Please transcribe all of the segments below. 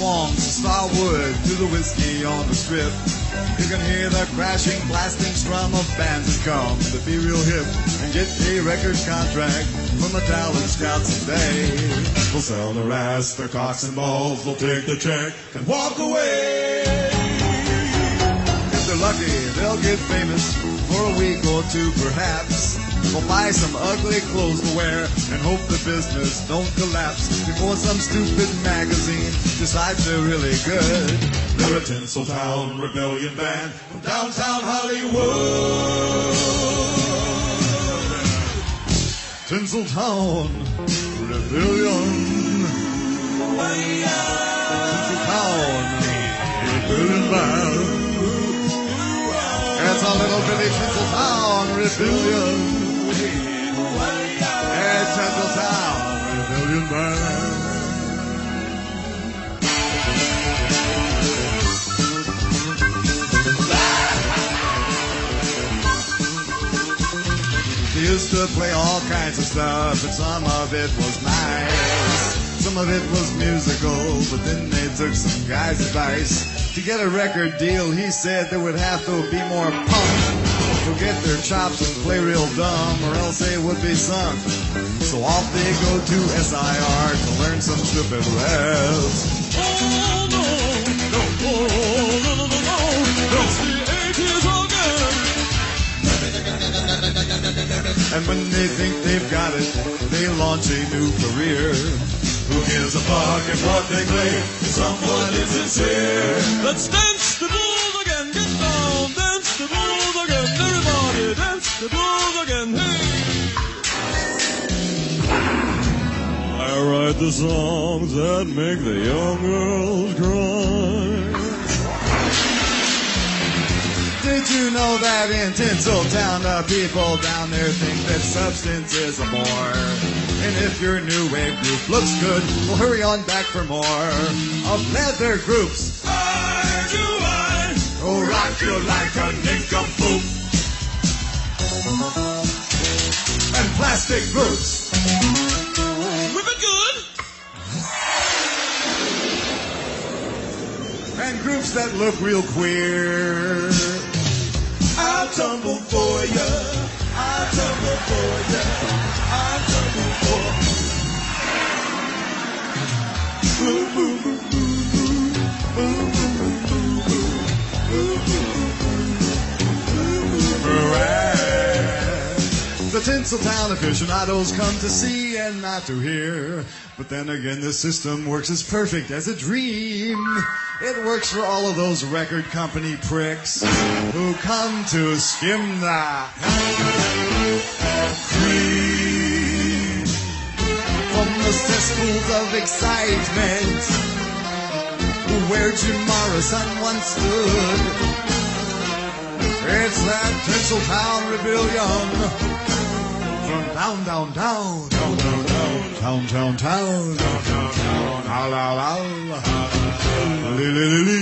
Wong's to Starwood to the Whisky on the strip. You can hear the crashing, blasting strum of bands that come to be real hip and get a record contract from the talent scouts today. They'll sell their ass, their cocks and balls, they'll take the check and walk away. Lucky, they'll get famous for a week or two perhaps. They'll buy some ugly clothes to wear and hope the business don't collapse before some stupid magazine decides they're really good. They're a Tinseltown rebellion band from downtown Hollywood. Tinseltown rebellion. Tinseltown rebellion band. It's a little bitty Tinseltown rebellion. It's Tinseltown rebellion band. They used to play all kinds of stuff, and some of it was nice. Some of it was musical, but then they took some guy's advice. To get a record deal, he said there would have to be more punk. Forget their chops and play real dumb, or else they would be sunk. So off they go to SIR to learn some stupid raps. Oh no, no, oh, no, no, no, no, it's the 80s again. And when they think they've got it, they launch a new career. Who gives a fuck if what they claim is someone is sincere? Let's dance the blues again. Get down, dance the blues again. Everybody, dance the blues again. Hey. I write the songs that make the young girls cry. You know that in Tinseltown the people down there think that substance is a bore? And if your new wave group looks good, we'll hurry on back for more of leather groups. I do I. Oh, rock you like a nincompoop. And plastic groups. Whip it good. And groups that look real queer. For ya. Tinseltown aficionados come to see and not to hear. But then again, the system works as perfect as a dream. It works for all of those record company pricks who come to skim the cream from the cesspools of excitement where Jim Morrison once stood. It's that Tinseltown rebellion down, down, down, down, down, down, down, down, down, la, la, la, li, li, li, li.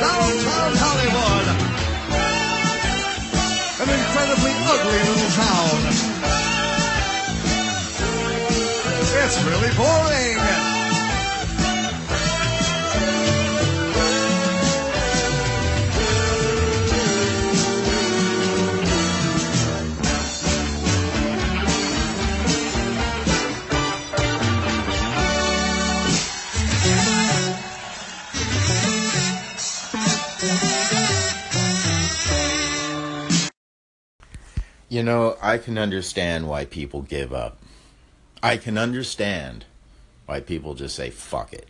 Downtown Hollywood, an incredibly ugly little town. It's really boring. You know, I can understand why people give up. I can understand why people just say fuck it.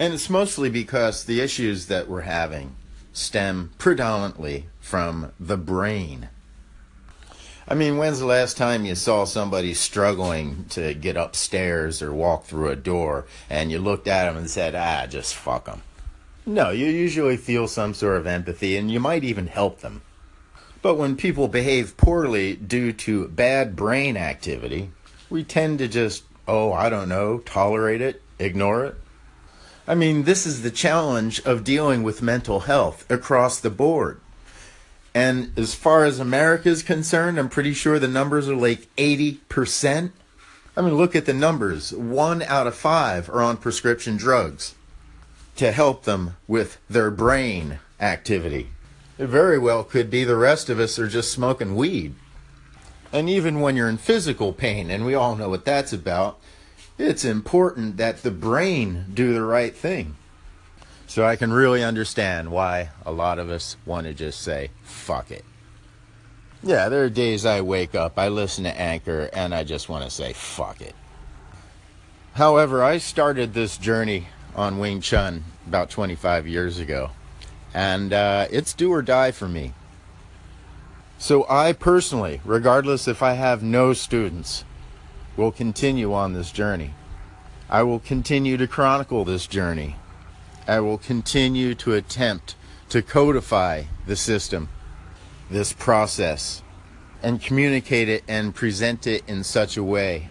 And it's mostly because the issues that we're having stem predominantly from the brain. I mean, when's the last time you saw somebody struggling to get upstairs or walk through a door and you looked at them and said, ah, just fuck them? No, you usually feel some sort of empathy and you might even help them. But when people behave poorly due to bad brain activity, we tend to just, oh, I don't know, tolerate it, ignore it. I mean, this is the challenge of dealing with mental health across the board. And as far as America is concerned, I'm pretty sure the numbers are like 80%. I mean, look at the numbers. One out of five are on prescription drugs to help them with their brain activity. It very well could be the rest of us are just smoking weed. And even when you're in physical pain, and we all know what that's about, it's important that the brain do the right thing. So I can really understand why a lot of us want to just say, fuck it. Yeah, there are days I wake up, I listen to Anchor, and I just want to say, fuck it. However, I started this journey on Wing Chun about 25 years ago, and uh, it's do or die for me. So I personally, regardless if I have no students, will continue on this journey. I will continue to chronicle this journey. I will continue to attempt to codify the system, this process, and communicate it and present it in such a way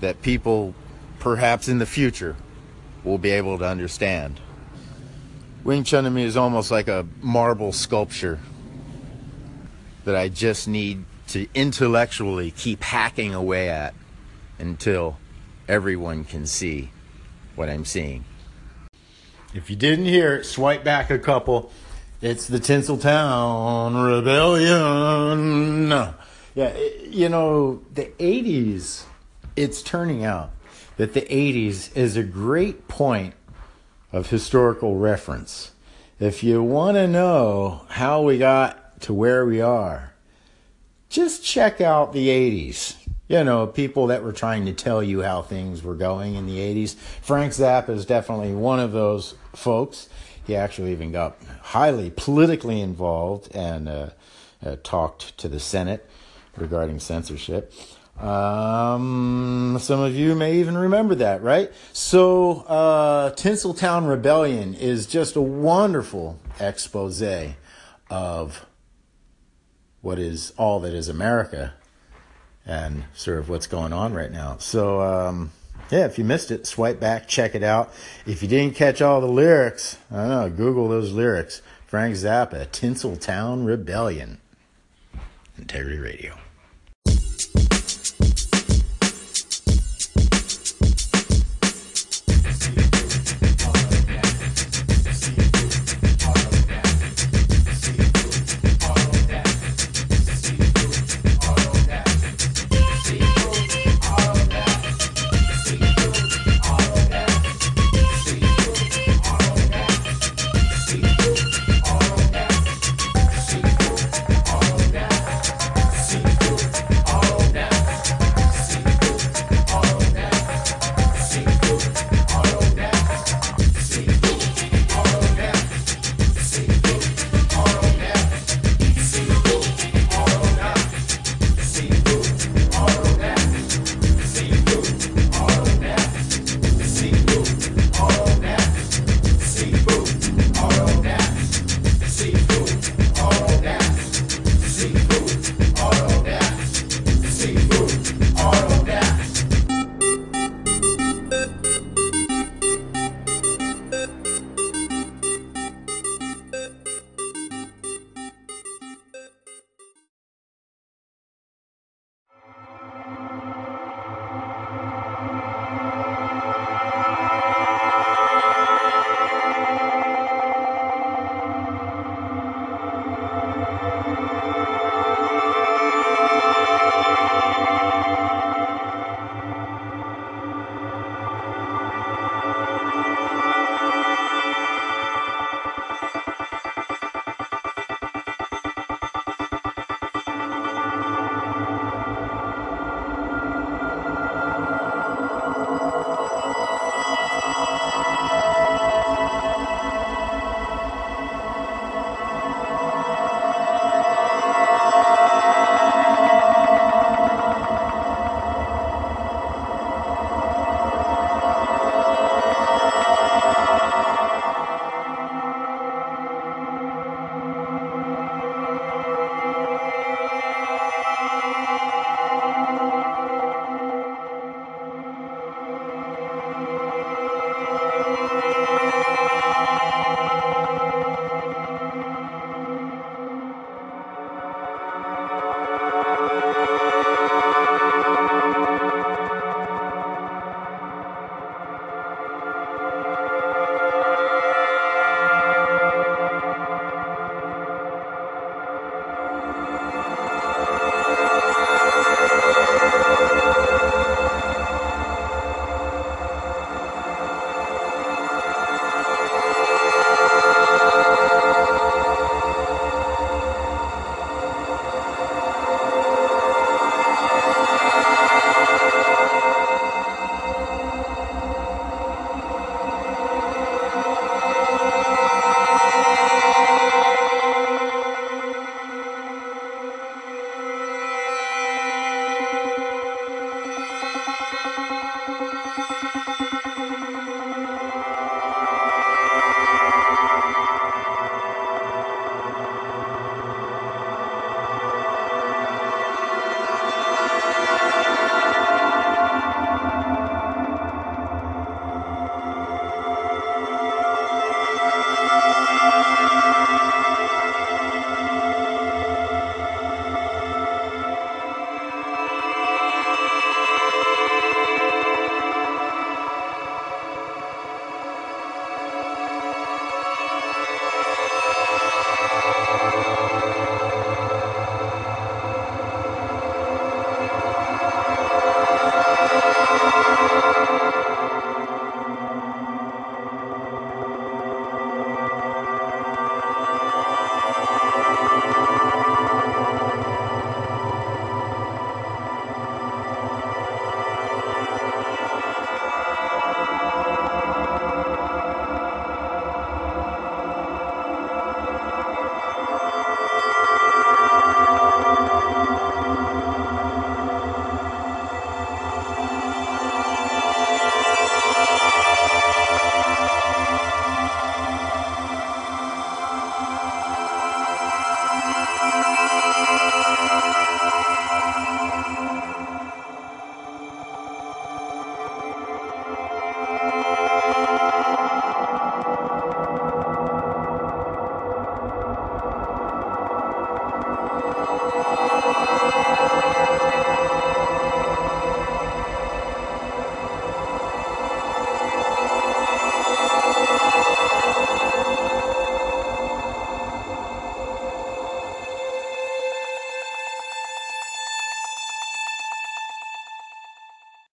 that people, perhaps in the future, will be able to understand. Wing Chun to me is almost like a marble sculpture that I just need to intellectually keep hacking away at until everyone can see what I'm seeing. If you didn't hear it, swipe back a couple. It's the Tinseltown Rebellion. Yeah, you know, the 80s, it's turning out that the 80s is a great point of historical reference. If you want to know how we got to where we are, just check out the 80s. You know, people that were trying to tell you how things were going in the 80s. Frank Zappa is definitely one of those folks. He actually even got highly politically involved and uh, uh, talked to the Senate regarding censorship. Um, some of you may even remember that, right? So, uh, Tinseltown Rebellion is just a wonderful expose of what is all that is America and sort of what's going on right now. So, um, yeah, if you missed it, swipe back, check it out. If you didn't catch all the lyrics, I don't know, Google those lyrics. Frank Zappa, Tinseltown Rebellion. Integrity Radio.